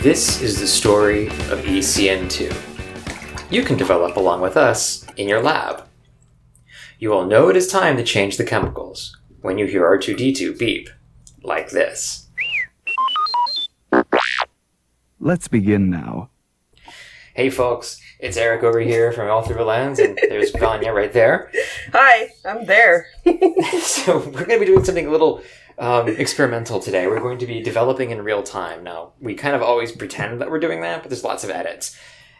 This is the story of E ECN2. You can develop along with us in your lab. You will know it is time to change the chemicals when you hear R2D2 beep, like this. Let's begin now. Hey folks, it's Eric over here from All Through the Lens, and there's Vanya right there. Hi, I'm there. So we're going to be doing something a little um, experimental today. We're going to be developing in real time. Now, we kind of always pretend that we're doing that, but there's lots of edits.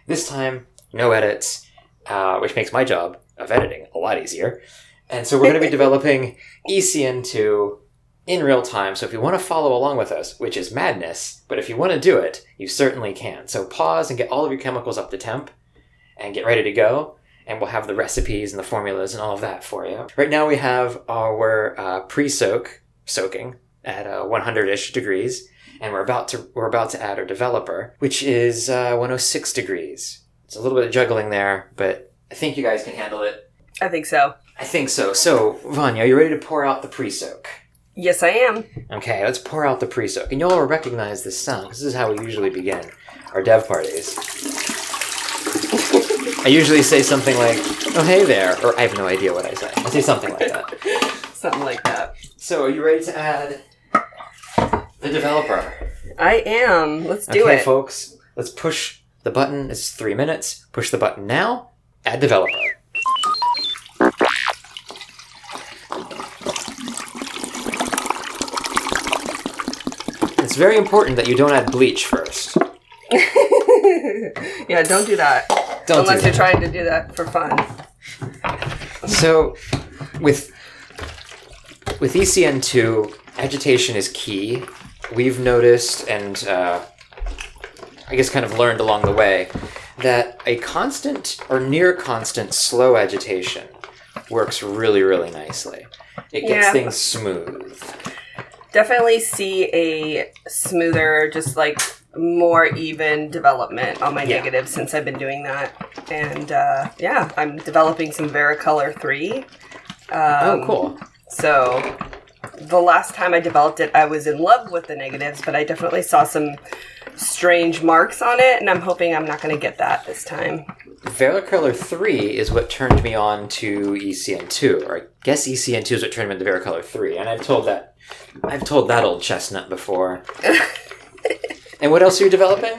This time, no edits, uh, which makes my job of editing a lot easier. And so we're going to be developing E ECN2 in real time. So if you want to follow along with us, which is madness, but if you want to do it, you certainly can. So pause and get all of your chemicals up to temp and get ready to go. And we'll have the recipes and the formulas and all of that for you. Right now we have our uh, pre-soak soaking at uh, 100-ish degrees, and we're about to we're about to add our developer, which is uh, 106 degrees. It's a little bit of juggling there, but I think you guys can handle it. I think so. I think so. So, Vanya, are you ready to pour out the pre-soak? Yes, I am. Okay, let's pour out the pre-soak. And you'll all recognize this sound, this is how we usually begin our dev parties. I usually say something like, oh, hey there, or I have no idea what I say. I say something like that. Something like that. So, are you ready to add the developer? I am. Let's do it. okay, it. folks, let's push the button. It's three minutes. Push the button now. Add developer. It's very important that you don't add bleach first. yeah, don't do that. Don't Unless do you're trying to do that for fun. So, with with E ECN2, agitation is key. We've noticed, and uh, I guess kind of learned along the way, that a constant or near constant slow agitation works really, really nicely. It gets Yeah. things smooth. Definitely see a smoother, just like more even development on my Yeah. negatives since I've been doing that. And uh, yeah, I'm developing some Vericolor 3. oh, Um, cool. So the last time I developed it, I was in love with the negatives, but I definitely saw some strange marks on it, and I'm hoping I'm not going to get that this time. Vericolor 3 is what turned me on to E ECN2, or I guess E ECN2 is what turned me into Vericolor 3, and I've told that I've told that old chestnut before. and what else are you developing?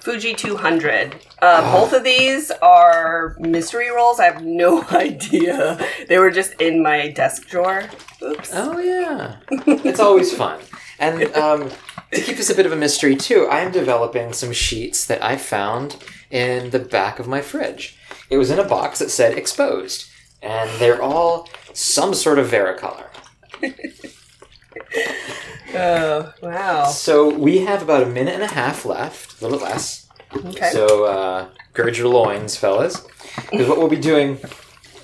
Fuji 200. Uh, both of these are mystery rolls. I have no idea. They were just in my desk drawer. Oops. Oh yeah, it's always fun. And um, to keep this a bit of a mystery too, I am developing some sheets that I found in the back of my fridge. It was in a box that said exposed, and they're all some sort of Vericolor. Oh, wow. So we have about a minute and a half left, a little bit less. Okay. So uh, gird your loins, fellas, because what we'll be doing,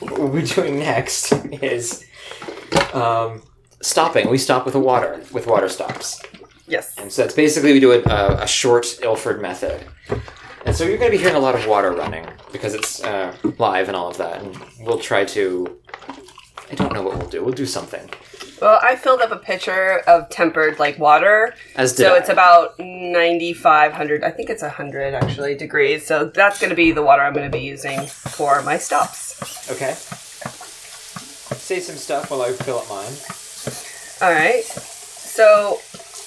what we'll be doing next is um, stopping. We stop with a water, with water stops, yes. and so that's basically we do a, a, a short Ilford method. And so you're going to be hearing a lot of water running because it's uh, live and all of that, and we'll try to. I don't know what we'll do. We'll do something. Well, I filled up a pitcher of tempered like water. As did So I. it's about 9,500, I think it's 100 actually degrees. So that's going to be the water I'm going to be using for my stops. Okay. Say some stuff while I fill up mine. All right. So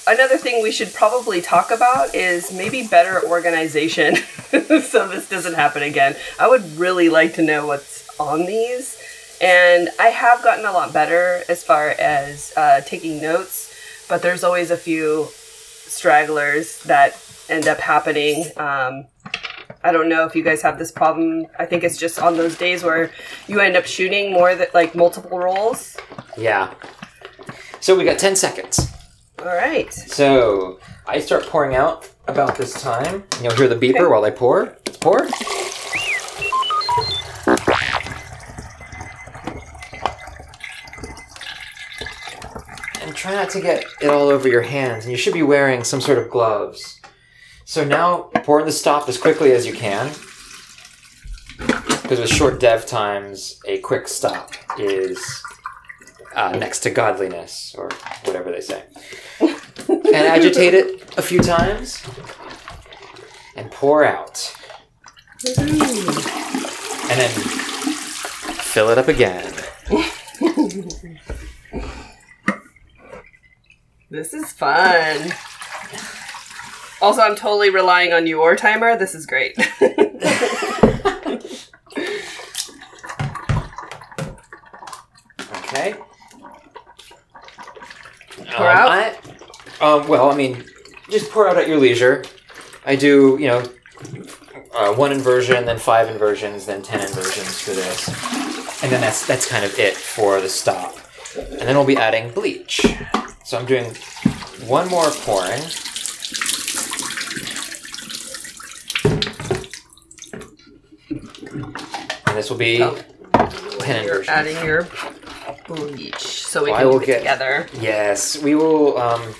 another thing we should probably talk about is maybe better organization so this doesn't happen again. I would really like to know what's on these. And I have gotten a lot better as far as uh, taking notes, but there's always a few stragglers that end up happening. Um, I don't know if you guys have this problem. I think it's just on those days where you end up shooting more than like multiple rolls. Yeah. So we got 10 seconds. All right. So I start pouring out about this time. You'll hear the beeper Okay. while I pour. Let's pour. Try not to get it all over your hands. And you should be wearing some sort of gloves. So now pour in the stop as quickly as you can. Because with short dev times, a quick stop is uh, next to godliness, or whatever they say. and agitate it a few times and pour out. And then fill it up again. This is fun. Also, I'm totally relying on your timer. This is great. Okay. Pour Um, out? I, um, well, I mean, just pour out at your leisure. I do, you know, uh, one inversion, then five inversions, then ten inversions for this, and then that's that's kind of it for the stop. And then we'll be adding bleach. So I'm doing one more pouring. And this will be Oh. ten You're inversions. adding your bleach so we Well, I can will get- together. Yes, we will. Um,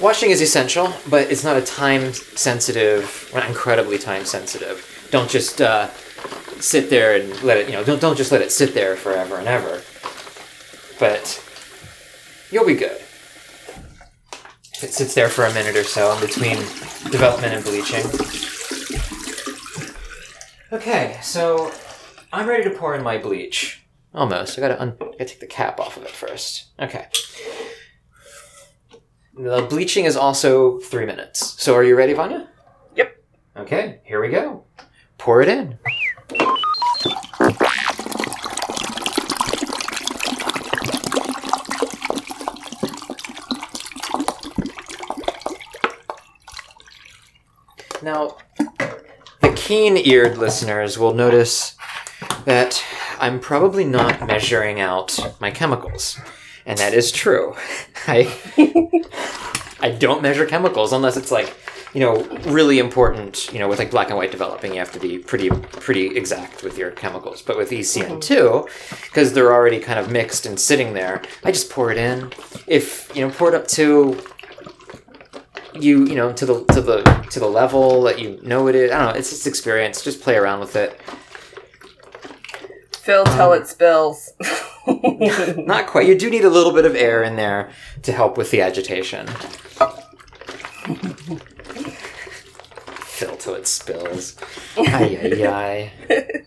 washing is essential, but it's not a time sensitive, well, incredibly time sensitive. Don't just uh, sit there and let it. You know, don't don't just let it sit there forever and ever. But you'll be good. It sits there for a minute or so in between development and bleaching. Okay, so I'm ready to pour in my bleach. Almost. I gotta, un- I gotta take the cap off of it first. Okay. The bleaching is also three minutes. So are you ready, Vanya? Yep. Okay, here we go. Pour it in. Now, the keen eared listeners will notice that I'm probably not measuring out my chemicals. And that is true. I I don't measure chemicals unless it's like, you know, really important, you know, with like black and white developing, you have to be pretty pretty exact with your chemicals. But with E ECN2, because they're already kind of mixed and sitting there, I just pour it in. If, you know, pour it up to you, you know, to the to the to the level that you know it is. I don't know, it's just experience. Just play around with it. Fill, till Um, it spills. Not quite. You do need a little bit of air in there to help with the agitation. Fill till it spills. Ay, ay, ay.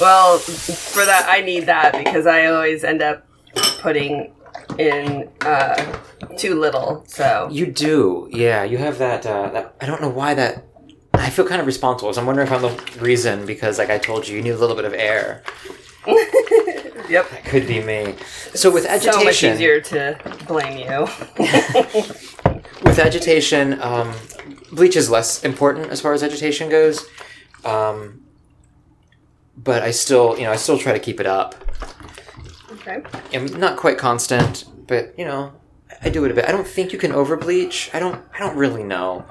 well, for that, I need that because I always end up putting in uh, too little. So You do, yeah. You have that. Uh, that. I don't know why that. I feel kind of responsible. So I'm wondering if I'm the reason because, like I told you, you need a little bit of air. yep. That could be me. So with agitation, So much easier to blame you. with agitation, um, bleach is less important as far as agitation goes. Um, but I still, you know, I still try to keep it up. Okay. I'm not quite constant, but you know, I do it a bit. I don't think you can over bleach. I don't. I don't really know.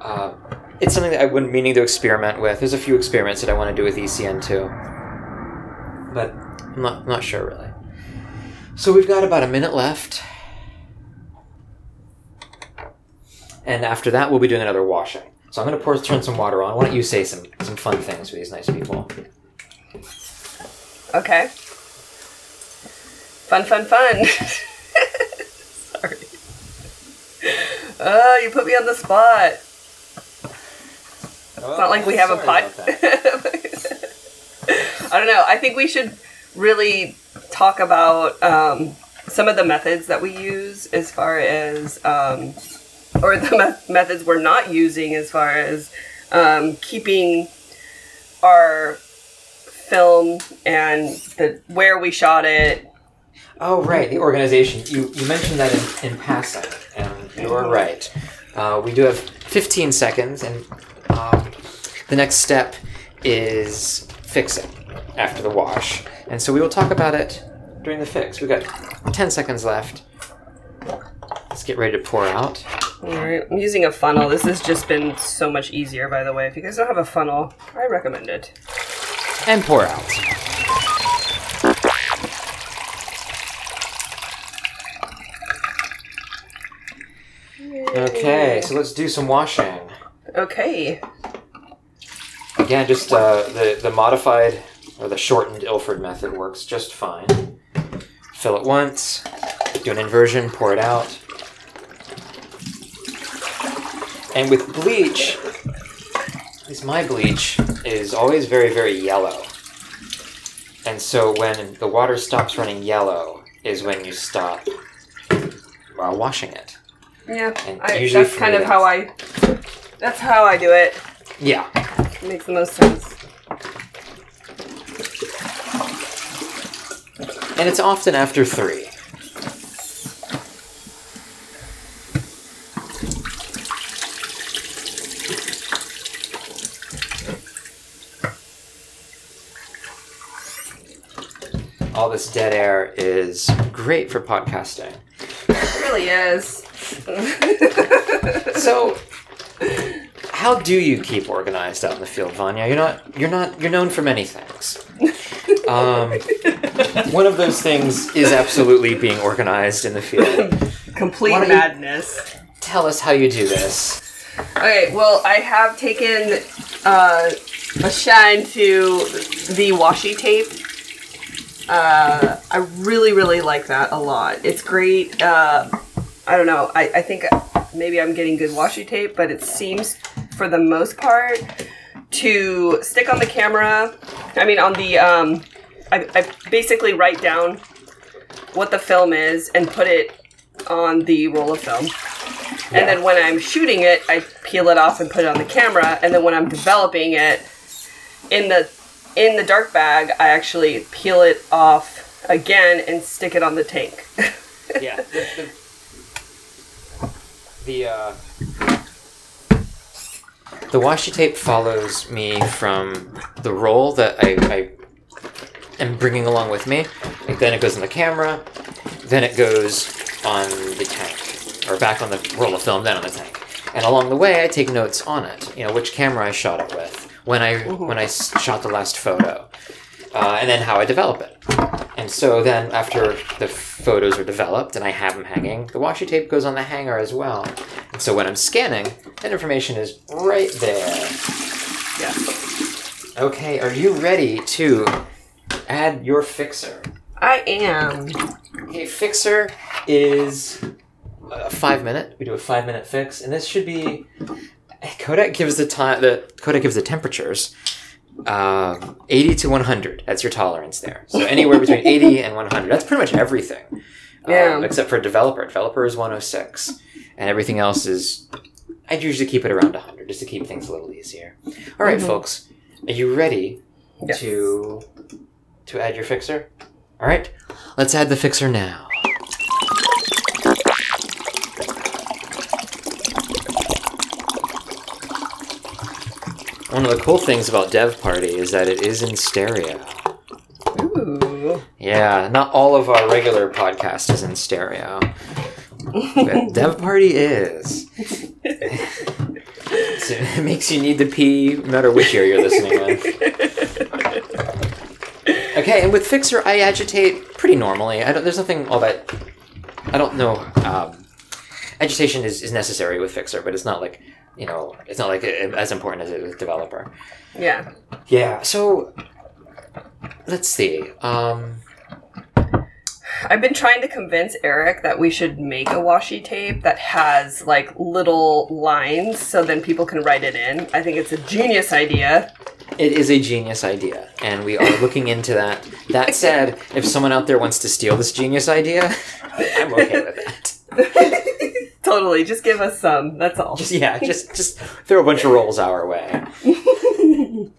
Uh, it's something that I've been meaning to experiment with. There's a few experiments that I want to do with ECN2, but I'm not I'm not sure really. So we've got about a minute left, and after that we'll be doing another washing. So I'm going to pour turn some water on. Why don't you say some some fun things for these nice people? Okay. Fun, fun, fun. Sorry. Oh, you put me on the spot. It's not like we have a pod. I don't know. I think we should really talk about um, some of the methods that we use as far as, um, or the me- methods we're not using as far as um, keeping our film and the where we shot it. Oh, right, the organization. You, you mentioned that in, in passing, and you're right. Uh, we do have 15 seconds, and um, the next step is fixing after the wash. And so we will talk about it during the fix. We've got 10 seconds left. Let's get ready to pour out. All right, I'm using a funnel. This has just been so much easier, by the way. If you guys don't have a funnel, I recommend it. And pour out. Okay, so let's do some washing. Okay. Again, just uh, the the modified or the shortened Ilford method works just fine. Fill it once, do an inversion, pour it out. And with bleach, at least my bleach is always very, very yellow. And so when the water stops running yellow is when you stop uh, washing it. Yeah, I, usually that's kind of how I. That's how I do it. Yeah. It makes the most sense. And it's often after three. All this dead air is great for podcasting. It really is. So, how do you keep organized out in the field, Vanya? You're not. You're not. You're known for many things. Um, one of those things is absolutely being organized in the field. Complete madness. Tell us how you do this. Okay, well, I have taken uh, a shine to the washi tape. Uh, I really, really like that a lot. It's great. Uh, I don't know. I, I think maybe I'm getting good washi tape, but it seems, for the most part, to stick on the camera. I mean, on the. Um, I, I basically write down what the film is and put it on the roll of film. And then when I'm shooting it, I peel it off and put it on the camera. And then when I'm developing it in the in the dark bag, I actually peel it off again and stick it on the tank. Yeah. The the, the, uh, the washi tape follows me from the roll that I, I am bringing along with me. Like, then it goes in the camera. Then it goes on the tank, or back on the roll of film, then on the tank. And along the way, I take notes on it. You know, which camera I shot it with, when I when I shot the last photo, uh, and then how I develop it. And so then, after the photos are developed and I have them hanging, the washi tape goes on the hanger as well. And so when I'm scanning, that information is right there. Yeah. Okay, are you ready to add your fixer? I am. Okay, fixer is a five minute. We do a five minute fix, and this should be. Kodak gives the time. The Kodak gives the temperatures. Um, 80 to 100. That's your tolerance there. So anywhere between 80 and 100. That's pretty much everything. Um, Yeah. except for developer. Developer is 106, and everything else is. I'd usually keep it around 100 just to keep things a little easier. All right, Mhm. folks, are you ready Yes. to to add your fixer? All right, let's add the fixer now. One of the cool things about Dev Party is that it is in stereo. Ooh. Yeah, not all of our regular podcast is in stereo. But Dev Party is. So it makes you need to pee no matter which ear you're listening with. Okay, and with Fixer, I agitate pretty normally. I don't. There's nothing all that. I don't know. Um, agitation is, is necessary with Fixer, but it's not like you know. It's not like uh, as important as it is with Developer. Yeah. Yeah. So let's see. Um, I've been trying to convince Eric that we should make a washi tape that has like little lines so then people can write it in. I think it's a genius idea. It is a genius idea, and we are looking into that. That said, if someone out there wants to steal this genius idea, I'm okay with that. totally. Just give us some. That's all. Just yeah, just just throw a bunch of rolls our way.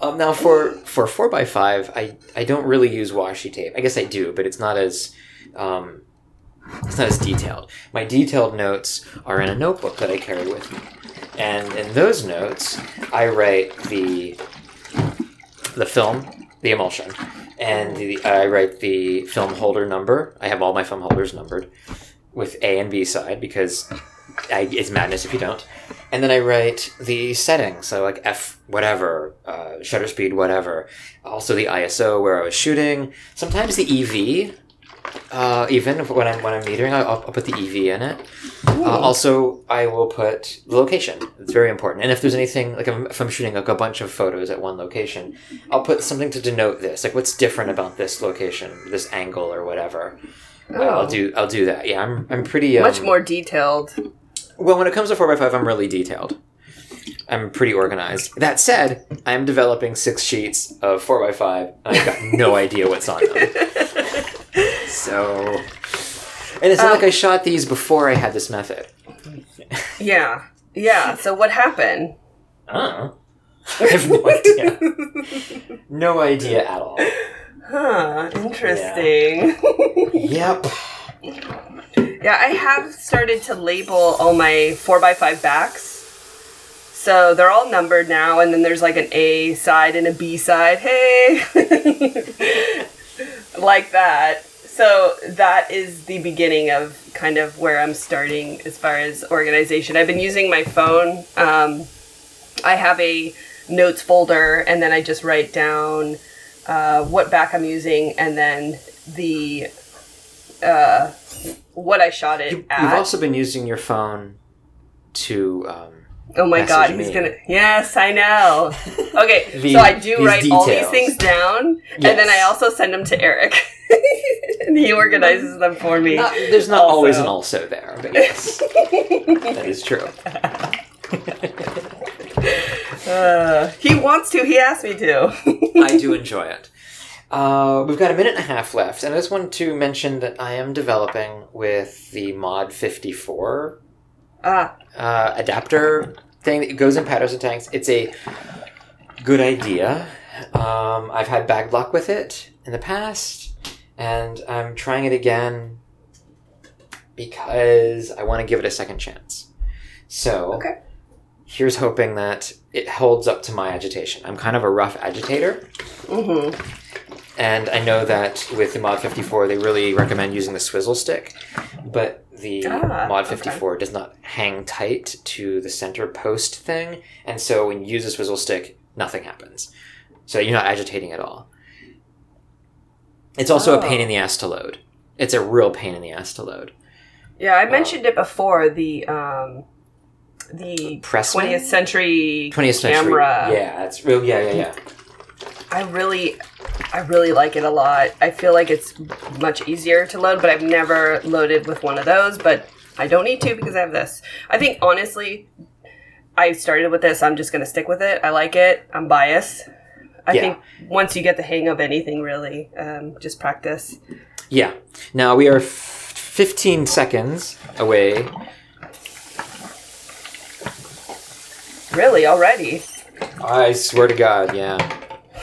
Um, now for for four x five, I I don't really use washi tape. I guess I do, but it's not as um, it's not as detailed. My detailed notes are in a notebook that I carry with me, and in those notes, I write the the film, the emulsion, and the, I write the film holder number. I have all my film holders numbered with A and B side because I, it's madness if you don't. And then I write the settings, so like f whatever, uh, shutter speed whatever. Also the ISO where I was shooting. Sometimes the EV. Uh, even when I'm when I'm metering, I'll, I'll put the EV in it. Uh, also, I will put the location. It's very important. And if there's anything like if I'm shooting like a bunch of photos at one location, I'll put something to denote this. Like what's different about this location, this angle or whatever. Uh, I'll do I'll do that. Yeah, I'm I'm pretty um, Much more detailed. Well, when it comes to 4x5, I'm really detailed. I'm pretty organized. That said, I'm developing six sheets of 4x5, I've got no idea what's on them. So. And it's not Um, like I shot these before I had this method. Yeah. Yeah. So what happened? Uh, I have no idea. no idea at all. Huh. Interesting. Yep. Yeah, I have started to label all my 4x5 backs. So they're all numbered now, and then there's like an A side and a B side. Hey! like that. So that is the beginning of kind of where I'm starting as far as organization. I've been using my phone. Um, I have a notes folder, and then I just write down uh, what back I'm using, and then the uh, what I shot it You, at. have also been using your phone to. Um, oh my god, he's me. gonna. Yes, I know. Okay, These- so I do these write all these things down, and then I also send them to Eric, and he organizes them for me. not, there's not Also. always an also there, but yes, that is true. Uh, he wants to. He asked me to. I do enjoy it. Uh, we've got a minute and a half left, and I just want to mention that I am developing with the Mod 54 ah, uh, adapter thing that goes in Paterson tanks. It's a good idea. Um, I've had bad luck with it in the past, and I'm trying it again because I want to give it a second chance. So, Okay. Here's hoping that it holds up to my agitation. I'm kind of a rough agitator. hmm And I know that with the Mod 54, they really recommend using the swizzle stick, but the Ah, Mod okay. 54 does not hang tight to the center post thing, and so when you use a swizzle stick, nothing happens. So you're not agitating at all. It's also a pain Oh. in the ass to load. It's a real pain in the ass to load. Yeah, I mentioned it before. The um, the Pressman? twentieth century 20th century. camera. Yeah, it's real. Yeah, yeah, yeah. I really, I really like it a lot. I feel like it's much easier to load, but I've never loaded with one of those. But I don't need to because I have this. I think honestly, I started with this. I'm just gonna stick with it. I like it. I'm biased. I Yeah. think once you get the hang of anything, really, um, just practice. Yeah. Now we are f- 15 seconds away. Really, already. I swear to God, yeah.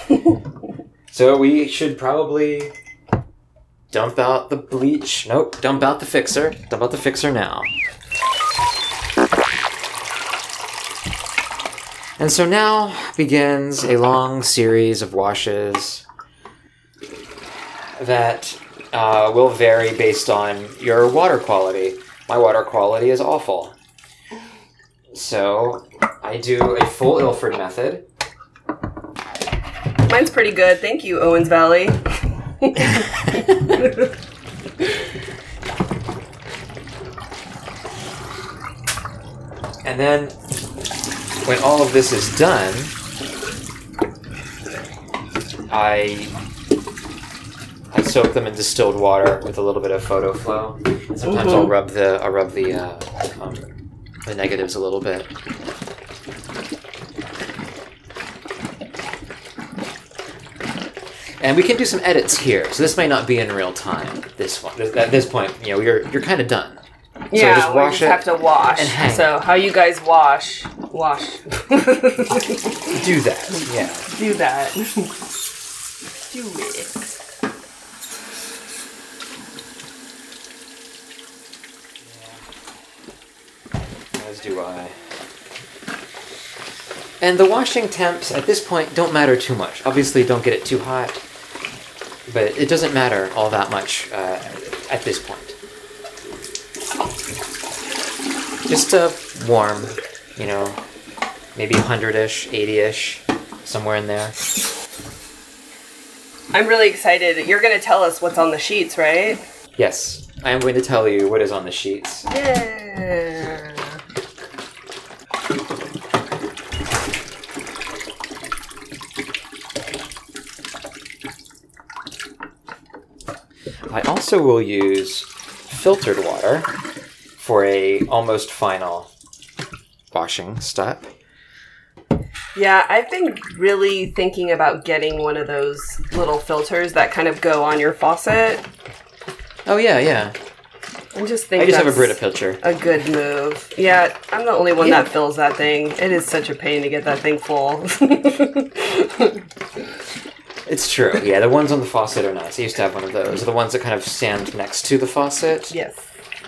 so we should probably dump out the bleach. Nope, dump out the fixer. Dump out the fixer now. And so now begins a long series of washes that uh, will vary based on your water quality. My water quality is awful. So I do a full Ilford method. Mine's pretty good. Thank you, Owens Valley. And then, when all of this is done, I I soak them in distilled water with a little bit of photo flow. And sometimes I'll rub the I'll rub the uh, um, the negatives a little bit. And we can do some edits here, so this may not be in real time. This one, at this point, you know, you're you're kind of done. Yeah, just we just it have to wash. and hang. So, how you guys wash? Wash. Do that, yeah. Do that. Do it. As do I. And the washing temps at this point don't matter too much. Obviously, don't get it too hot, but it doesn't matter all that much uh, at this point. Just a warm, you know, maybe 100 ish, 80 ish, somewhere in there. I'm really excited. You're going to tell us what's on the sheets, right? Yes, I am going to tell you what is on the sheets. Yeah. I also will use filtered water for a almost final washing step. Yeah, I've been really thinking about getting one of those little filters that kind of go on your faucet. Oh yeah, yeah. I just think I just have a Brita pitcher. a good move. Yeah, I'm the only one Yeah. that fills that thing. It is such a pain to get that thing full. It's true. Yeah, the ones on the faucet are nice. I used to have one of those. The ones that kind of stand next to the faucet. yes.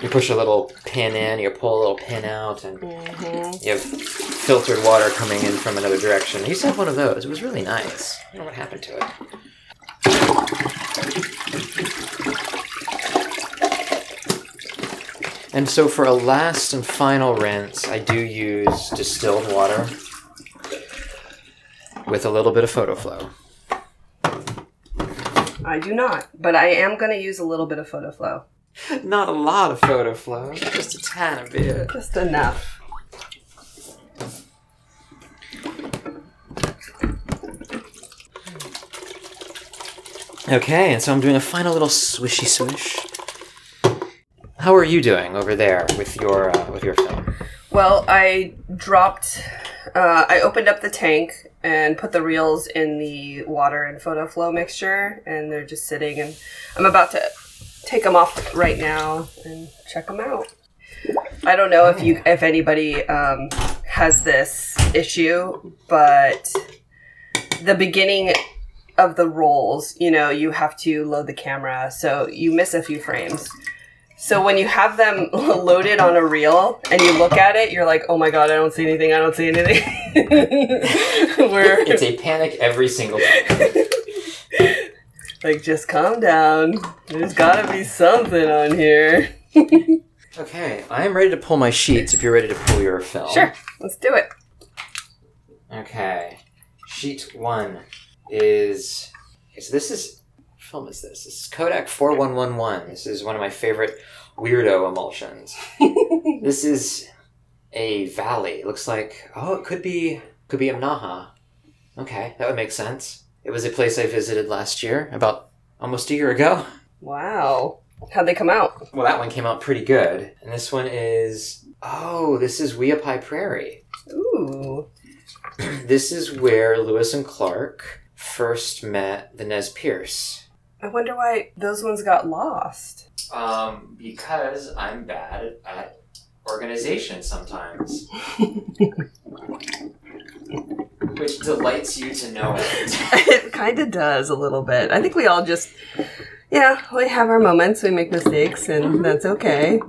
You push a little pin in, you pull a little pin out, and Mm-hmm. you have filtered water coming in from another direction. I used to have one of those. It was really nice. I don't know what happened to it. And so for a last and final rinse, I do use distilled water with a little bit of photo flow. I do not, but I am going to use a little bit of photo flow. Not a lot of photo flow, just a tiny bit. Just enough. Okay, and so I'm doing a final little swishy swish. How are you doing over there with your uh, with your film? Well, I dropped. Uh, I opened up the tank and put the reels in the water and photo flow mixture, and they're just sitting. And I'm about to take them off right now and check them out. I don't know if you, if anybody um, has this issue, but the beginning of the rolls, you know, you have to load the camera, so you miss a few frames. So when you have them loaded on a reel and you look at it, you're like, "Oh my god, I don't see anything. I don't see anything." Where It's a panic every single time. like, just calm down. There's got to be something on here. Okay, I am ready to pull my sheets if you're ready to pull your film. Sure, let's do it. Okay. Sheet one is. Okay, so this is. Film is this? This is Kodak 4111. This is one of my favorite weirdo emulsions. this is a valley. It looks like. Oh, it could be. Could be Imnaha. Okay, that would make sense. It was a place I visited last year, about almost a year ago. Wow, how'd they come out? Well, that one came out pretty good. And this one is. Oh, this is Weippe Prairie. Ooh, This is where Lewis and Clark first met the Nez Perce. I wonder why those ones got lost. Um, because I'm bad at organization sometimes. Which delights you to know it. it kind of does a little bit. I think we all just, yeah, we have our moments. We make mistakes, and that's okay.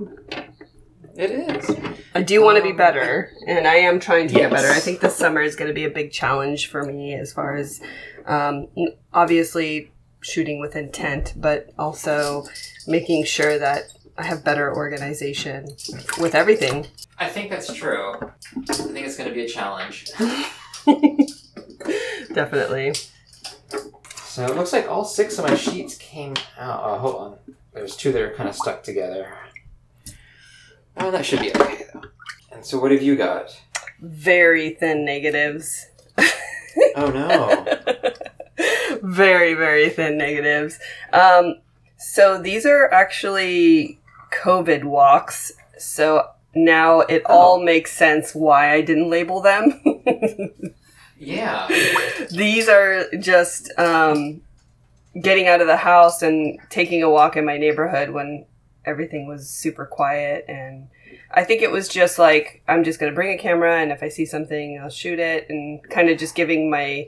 It is. I do want to be better, and I am trying to get better. I think this summer is going to be a big challenge for me as far as um, obviously shooting with intent, but also making sure that I have better organization with everything. I think that's true. I think it's going to be a challenge. Definitely. So it looks like all six of my sheets came out. Oh, hold on. There's two that are kind of stuck together. Oh, that should be okay, though. And so what have you got? Very thin negatives. Oh, no. very very thin negatives. Um so these are actually covid walks. So now it all makes sense why i didn't label them. Yeah. these are just um getting out of the house and taking a walk in my neighborhood when everything was super quiet. And I think it was just like I'm just gonna bring a camera and if I see something I'll shoot it and kind of just giving my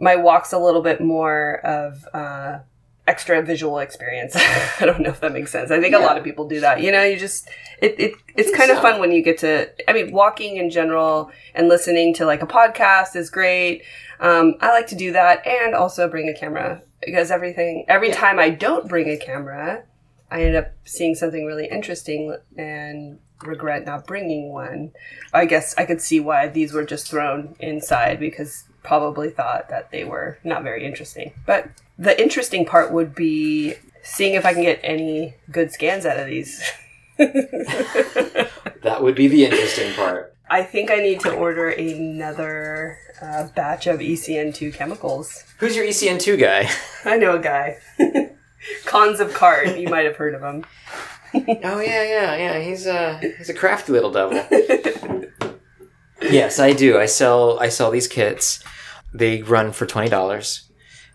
my walks a little bit more of uh, extra visual experience. I don't know if that makes sense. I think a lot of people do that. You know, you just it, it it's kind of fun when you get to. I mean, walking in general and listening to like a podcast is great. Um, I like to do that and also bring a camera because everything every Yeah. time I don't bring a camera, I end up seeing something really interesting and regret not bringing one. I guess I could see why these were just thrown inside because probably thought that they were not very interesting. But the interesting part would be seeing if I can get any good scans out of these. That would be the interesting part. I think I need to order another uh, batch of ECN2 chemicals. Who's your E ECN2 guy? I know a guy. Cons of Card. You might have heard of him. Oh yeah, yeah, yeah. He's a he's a crafty little devil. Yes, I do. I sell I sell these kits. They run for twenty dollars.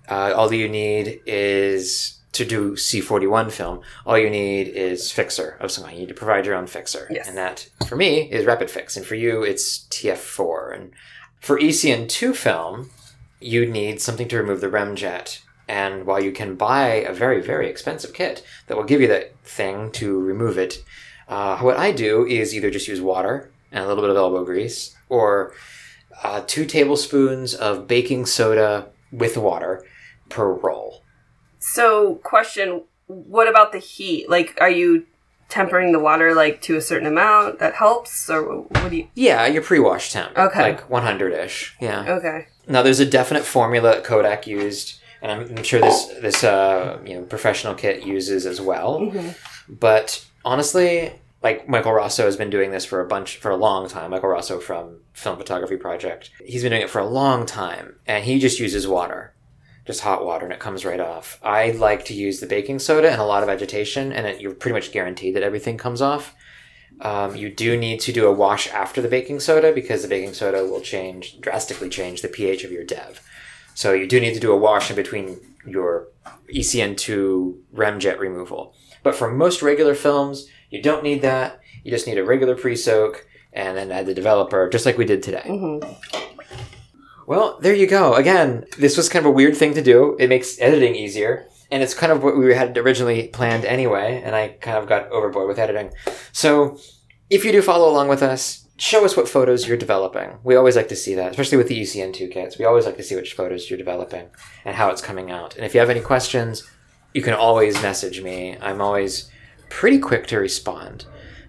Uh, all you need is to do C forty one film. All you need is fixer of some kind. You need to provide your own fixer, Yes. and that for me is Rapid Fix, and for you it's TF four. And for ECN two film, you need something to remove the remjet. And while you can buy a very, very expensive kit that will give you that thing to remove it, uh, what I do is either just use water and a little bit of elbow grease, or uh, two tablespoons of baking soda with water per roll. So, question: What about the heat? Like, are you tempering the water like to a certain amount that helps, or what do you? Yeah, your pre-wash temp. Okay. Like 100-ish. Yeah. Okay. Now, there's a definite formula that Kodak used, and I'm, I'm sure this this uh, you know professional kit uses as well. Mhm. But honestly, like Michael Raso has been doing this for a bunch for a long time. Michael Raso from Film Photography Project. He's been doing it for a long time, and he just uses water, just hot water, and it comes right off. I like to use the baking soda and a lot of agitation and it, you're pretty much guaranteed that everything comes off. Um, you do need to do a wash after the baking soda because the baking soda will change drastically change the pH of your dev. So you do need to do a wash in between your E ECN2 remjet removal. But for most regular films, you don't need that. You just need a regular pre-soak and then add the developer, just like we did today. hmm Well, there you go. Again, this was kind of a weird thing to do. It makes editing easier. And it's kind of what we had originally planned anyway, and I kind of got overboard with editing. So, if you do follow along with us, show us what photos you're developing. We always like to see that, especially with the E ECN2 kits. We always like to see which photos you're developing and how it's coming out. And if you have any questions, you can always message me. I'm always pretty quick to respond.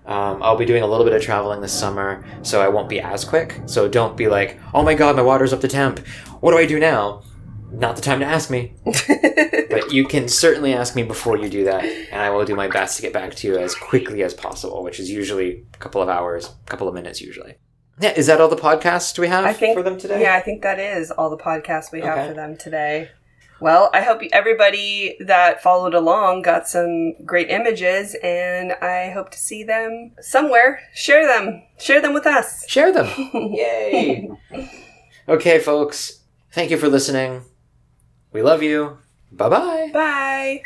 Um, I'll be doing a little bit of traveling this summer, so I won't be as quick. So don't be like, oh my god, my water's up to temp. What do I do now? Not the time to ask me. But you can certainly ask me before you do that, and I will do my best to get back to you as quickly as possible, which is usually a couple of hours, a couple of minutes usually. Yeah, is that all the podcasts we have I think for them today? Yeah, I think that is all the podcasts we have Okay. for them today. Well, I hope everybody that followed along got some great images, and I hope to see them somewhere. Share them. Share them with us. Share them. Yay. okay, folks. Thank you for listening. We love you. Bye bye. Bye.